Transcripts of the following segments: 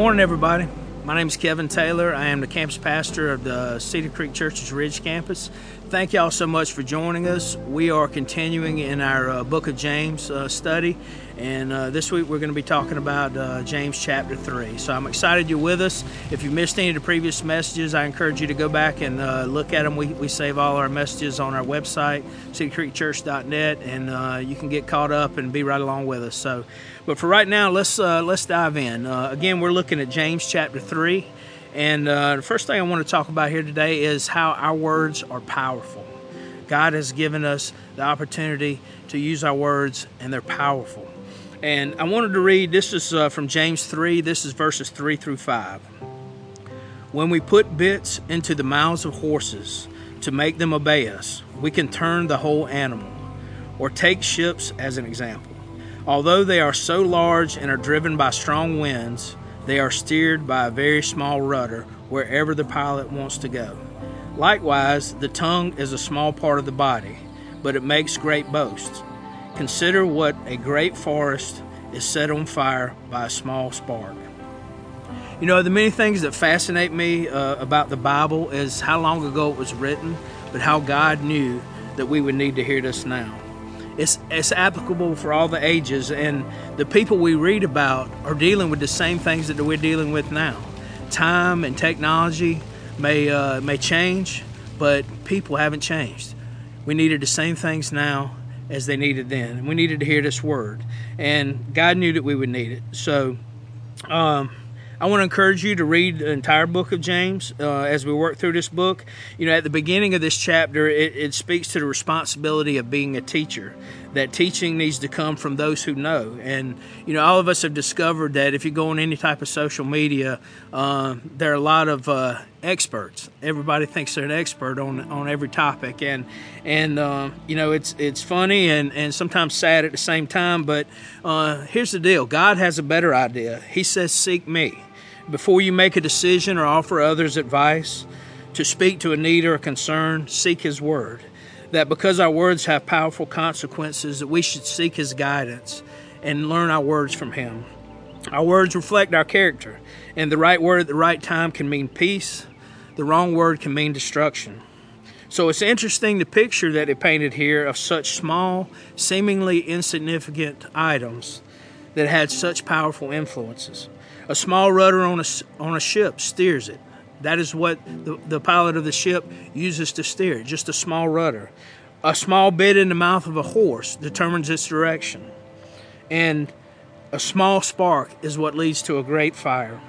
morning, everybody. My name is Kevin Taylor. I am the campus pastor of the Cedar Creek Church's Ridge campus. Thank y'all so much for joining us. We are continuing in our uh, Book of James uh, study, and uh, this week we're going to be talking about uh, James chapter 3. So I'm excited you're with us. If you missed any of the previous messages, I encourage you to go back and uh, look at them. We, we save all our messages on our website, cedarcreekchurch.net, and uh, you can get caught up and be right along with us. So, but for right now, let's let's dive in. again, we're looking at James chapter 3. And uh, the first thing I want to talk about here today is how our words are powerful. God has given us the opportunity to use our words, and they're powerful. And I wanted to read this is uh, from James 3, this is verses 3 through 5. When we put bits into the mouths of horses to make them obey us, we can turn the whole animal. Or take ships as an example. Although they are so large and are driven by strong winds, they are steered by a very small rudder wherever the pilot wants to go. Likewise, the tongue is a small part of the body, but it makes great boasts. Consider what a great forest is set on fire by a small spark. You know, the many things that fascinate me uh, about the Bible is how long ago it was written, but how God knew that we would need to hear this now. It's, it's applicable for all the ages, and the people we read about are dealing with the same things that we're dealing with now. Time and technology may uh, may change, but people haven't changed. We needed the same things now as they needed then, and we needed to hear this word. And God knew that we would need it. So, um, I want to encourage you to read the entire book of James uh, as we work through this book. You know, at the beginning of this chapter, it, it, speaks to the responsibility of being a teacher, that teaching needs to come from those who know. And, you know, all of us have discovered that if you go on any type of social media, uh, there are a lot of uh, experts. Everybody thinks they're an expert on on every topic, and and uh, you know it's it's funny and and sometimes sad at the same time. But uh, here's the deal: God has a better idea. He says, "Seek me." Before you make a decision or offer others advice, to speak to a need or a concern, seek His Word. That because our words have powerful consequences, that we should seek His guidance and learn our words from Him. Our words reflect our character, and the right word at the right time can mean peace, the wrong word can mean destruction. So it's interesting the picture that it painted here of such small, seemingly insignificant items that had such powerful influences. A small rudder on a, on a ship steers it. That is what the, the pilot of the ship uses to steer just a small rudder. A small bit in the mouth of a horse determines its direction. And a small spark is what leads to a great fire.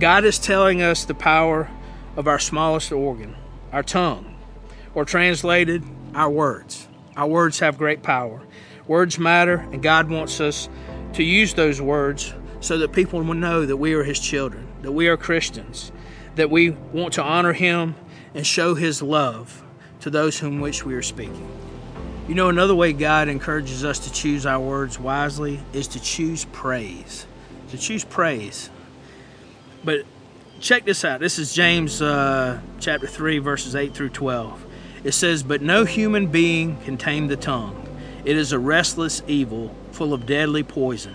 God is telling us the power of our smallest organ, our tongue, or translated, our words. Our words have great power. Words matter, and God wants us to use those words so that people will know that we are His children, that we are Christians, that we want to honor Him and show His love to those whom which we are speaking. You know, another way God encourages us to choose our words wisely is to choose praise. To choose praise. But check this out. This is James uh, chapter 3, verses 8 through 12. It says, But no human being can tame the tongue. It is a restless evil, full of deadly poison.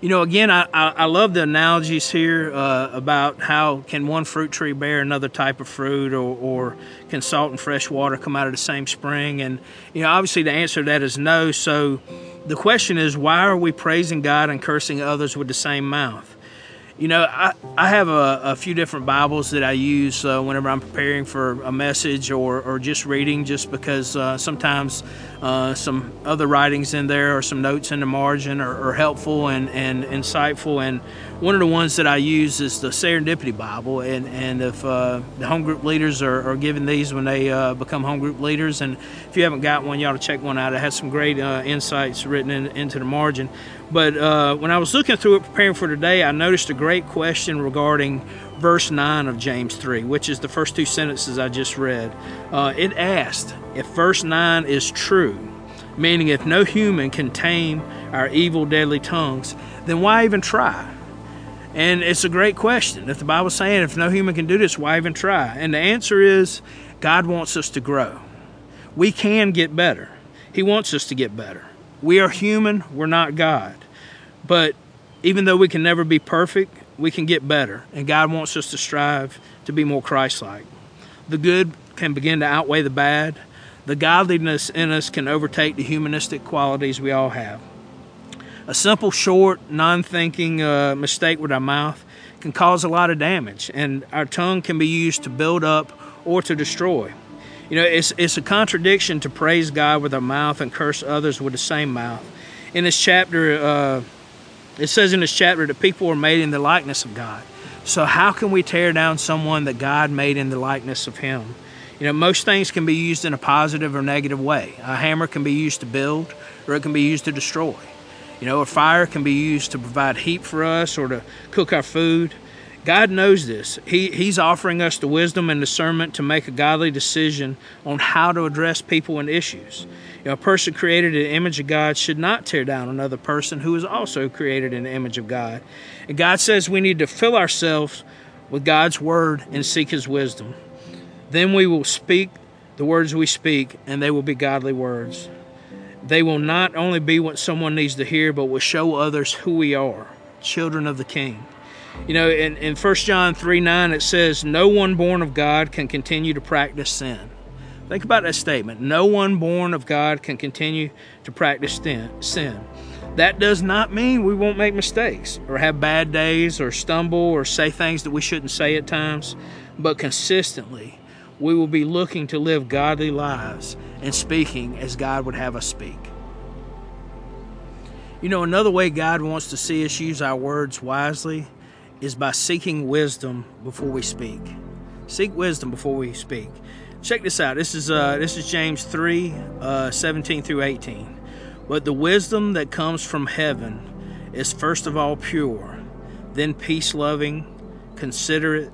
You know, again, I, I, I love the analogies here uh, about how can one fruit tree bear another type of fruit, or, or can salt and fresh water come out of the same spring? And, you know, obviously the answer to that is no. So the question is, why are we praising God and cursing others with the same mouth? You know, I, I have a, a few different Bibles that I use uh, whenever I'm preparing for a message or, or just reading, just because uh, sometimes uh, some other writings in there or some notes in the margin are, are, helpful and, and insightful. And one of the ones that I use is the Serendipity Bible. And, and if uh, the home group leaders are, are given these when they uh, become home group leaders, and if you haven't got one, you ought to check one out. It has some great uh, insights written in, into the margin. But uh, when I was looking through it, preparing for today, I noticed a great question regarding verse 9 of James 3, which is the first two sentences I just read. Uh, it asked if verse 9 is true, meaning if no human can tame our evil, deadly tongues, then why even try? And it's a great question. If the Bible's saying if no human can do this, why even try? And the answer is God wants us to grow. We can get better. He wants us to get better. We are human, we're not God. But even though we can never be perfect, we can get better. And God wants us to strive to be more Christ like. The good can begin to outweigh the bad. The godliness in us can overtake the humanistic qualities we all have. A simple, short, non thinking uh, mistake with our mouth can cause a lot of damage, and our tongue can be used to build up or to destroy. You know, it's, it's a contradiction to praise God with our mouth and curse others with the same mouth. In this chapter, uh, it says in this chapter that people are made in the likeness of God. So, how can we tear down someone that God made in the likeness of Him? You know, most things can be used in a positive or negative way. A hammer can be used to build, or it can be used to destroy. You know, a fire can be used to provide heat for us or to cook our food. God knows this. He, he's offering us the wisdom and discernment to make a godly decision on how to address people and issues. You know, a person created in the image of God should not tear down another person who is also created in the image of God. And God says we need to fill ourselves with God's word and seek his wisdom. Then we will speak the words we speak, and they will be godly words. They will not only be what someone needs to hear, but will show others who we are, children of the King. You know, in, in 1 John 3 9, it says, No one born of God can continue to practice sin. Think about that statement. No one born of God can continue to practice sin. That does not mean we won't make mistakes or have bad days or stumble or say things that we shouldn't say at times, but consistently we will be looking to live godly lives and speaking as God would have us speak. You know, another way God wants to see us use our words wisely is by seeking wisdom before we speak. Seek wisdom before we speak. Check this out. This is uh, this is James 3, uh, 17 through 18. But the wisdom that comes from heaven is first of all pure, then peace loving, considerate,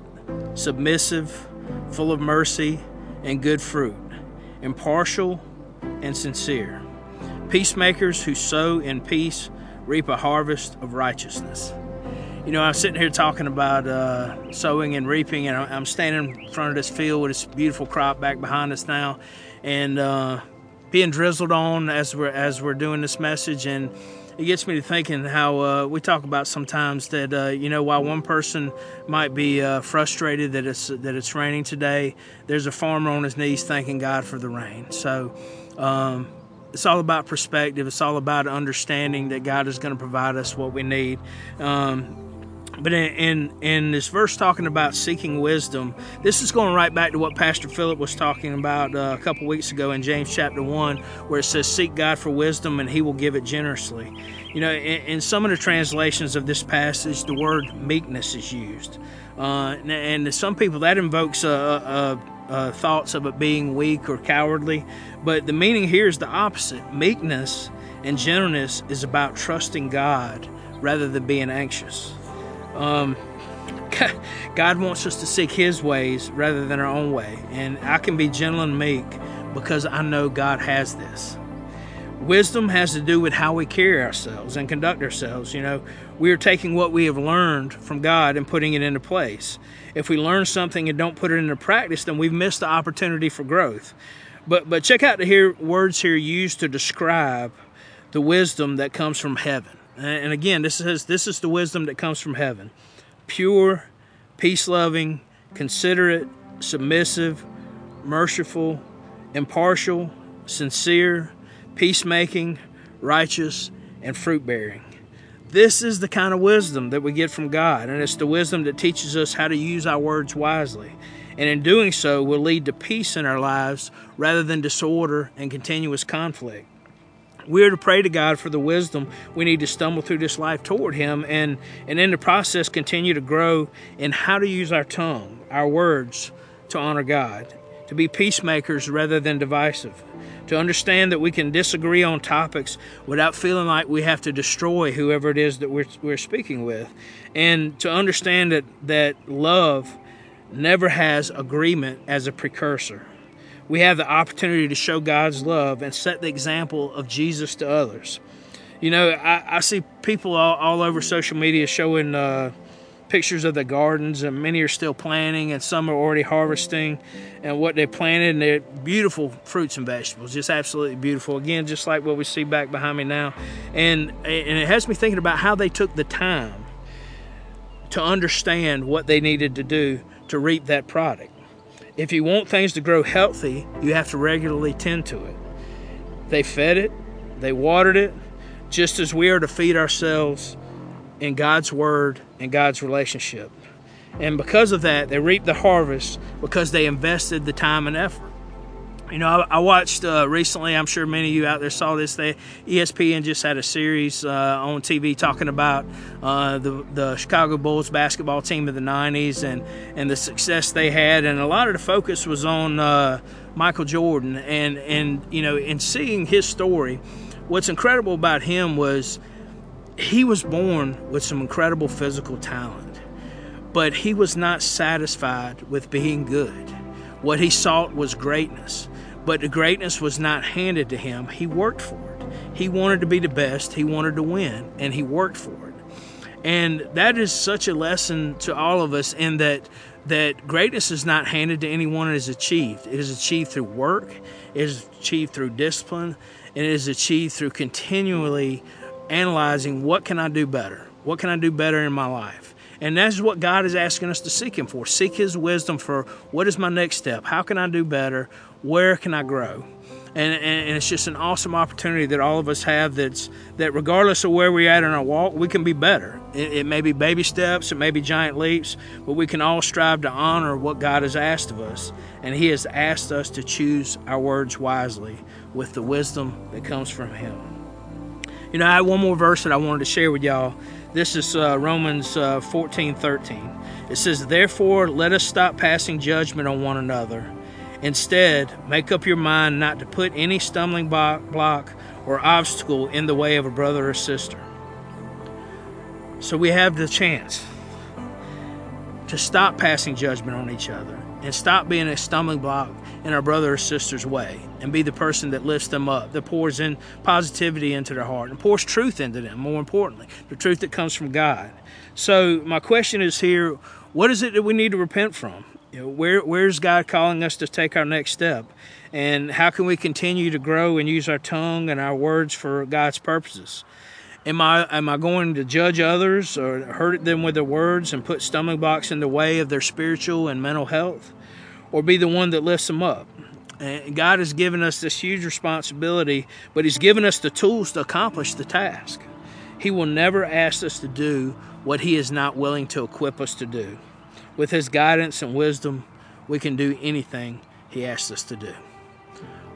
submissive, full of mercy and good fruit, impartial and sincere. Peacemakers who sow in peace reap a harvest of righteousness. You know, I'm sitting here talking about uh, sowing and reaping, and I'm standing in front of this field with this beautiful crop back behind us now, and uh, being drizzled on as we're as we're doing this message, and it gets me to thinking how uh, we talk about sometimes that uh, you know while one person might be uh, frustrated that it's that it's raining today, there's a farmer on his knees thanking God for the rain. So. Um, it's all about perspective. It's all about understanding that God is going to provide us what we need. Um, but in, in, in this verse talking about seeking wisdom, this is going right back to what Pastor Philip was talking about uh, a couple weeks ago in James chapter one, where it says, "Seek God for wisdom, and He will give it generously." You know, in, in some of the translations of this passage, the word meekness is used, uh, and, and, to some people that invokes a, a, thoughts of it being weak or cowardly, but the meaning here is the opposite. Meekness and gentleness is about trusting God rather than being anxious. Um, God wants us to seek His ways rather than our own way. And I can be gentle and meek because I know God has this. Wisdom has to do with how we carry ourselves and conduct ourselves. You know, we are taking what we have learned from God and putting it into place. If we learn something and don't put it into practice, then we've missed the opportunity for growth. But but check out the here words here used to describe the wisdom that comes from heaven. And again, this is this is the wisdom that comes from heaven. Pure, peace-loving, considerate, submissive, merciful, impartial, sincere, peacemaking, righteous, and fruit-bearing. This is the kind of wisdom that we get from God, and it's the wisdom that teaches us how to use our words wisely. And in doing so, will lead to peace in our lives rather than disorder and continuous conflict we are to pray to God for the wisdom we need to stumble through this life toward Him and, and in the process continue to grow in how to use our tongue, our words to honor God, to be peacemakers rather than divisive, to understand that we can disagree on topics without feeling like we have to destroy whoever it is that we're, we're speaking with, and to understand that, that love never has agreement as a precursor. We have the opportunity to show God's love and set the example of Jesus to others. You know, I, I see people all, all, over social media showing uh, pictures of the gardens, and many are still planting, and some are already harvesting, and what they planted, and they're beautiful fruits and vegetables, just absolutely beautiful. Again, just like what we see back behind me now, and and it has me thinking about how they took the time to understand what they needed to do to reap that product. If you want things to grow healthy, you have to regularly tend to it. They fed it, they watered it, just as we are to feed ourselves in God's Word and God's relationship. And because of that, they reaped the harvest because they invested the time and effort. You know, I, I watched uh, recently. I'm sure many of you out there saw this. They ESPN just had a series uh, on TV talking about uh, the the Chicago Bulls basketball team of the '90s and and the success they had, and a lot of the focus was on uh, Michael Jordan. And and you know, in seeing his story, what's incredible about him was he was born with some incredible physical talent, but he was not satisfied with being good. What he sought was greatness, but the greatness was not handed to him. He worked for it. He wanted to be the best, he wanted to win, and he worked for it. And that is such a lesson to all of us in that that greatness is not handed to anyone, it is achieved. It is achieved through work, it is achieved through discipline, and it is achieved through continually analyzing what can I do better? What can I do better in my life? And that's what God is asking us to seek Him for. Seek His wisdom for what is my next step? How can I do better? Where can I grow? And, and, and, it's just an awesome opportunity that all of us have that's that regardless of where we're at in our walk we can be better it, it, may be baby steps it may be giant leaps but we can all strive to honor what god has asked of us and he has asked us to choose our words wisely with the wisdom that comes from him you know, I had one more verse that I wanted to share with y'all. This is uh, Romans uh, 14 13. It says, Therefore, let us stop passing judgment on one another. Instead, make up your mind not to put any stumbling block or obstacle in the way of a brother or sister. So we have the chance to stop passing judgment on each other and stop being a stumbling block in our brother or sister's way and be the person that lifts them up, that pours in positivity into their heart and pours truth into them, more importantly, the truth that comes from God. So, my question is here what is it that we need to repent from? You know, where, where's God calling us to take our next step? And how can we continue to grow and use our tongue and our words for God's purposes? Am I am I going to judge others or hurt them with their words and put stumbling blocks in the way of their spiritual and mental health, or be the one that lifts them up? And God has given us this huge responsibility, but He's given us the tools to accomplish the task. He will never ask us to do what He is not willing to equip us to do. With His guidance and wisdom, we can do anything He asks us to do.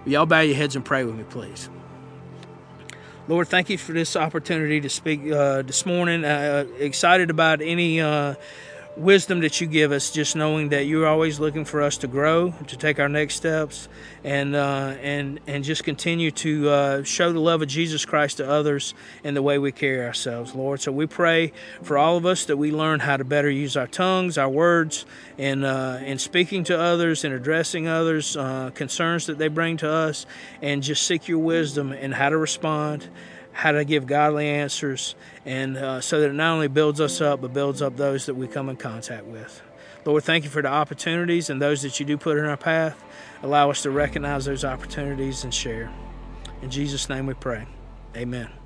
Will y'all bow your heads and pray with me, please? Lord, thank you for this opportunity to speak uh, this morning. Uh, excited about any uh, wisdom that you give us, just knowing that you're always looking for us to grow, to take our next steps, and uh, and and just continue to uh, show the love of Jesus Christ to others in the way we carry ourselves, Lord. So we pray for all of us that we learn how to better use our tongues, our words, and uh, in speaking to others and addressing others uh, concerns that they bring to us, and just seek your wisdom in how to respond how to give godly answers, and uh, so that it not only builds us up, but builds up those that we come in contact with. Lord, thank you for the opportunities and those that you do put in our path. Allow us to recognize those opportunities and share. In Jesus' name we pray. Amen.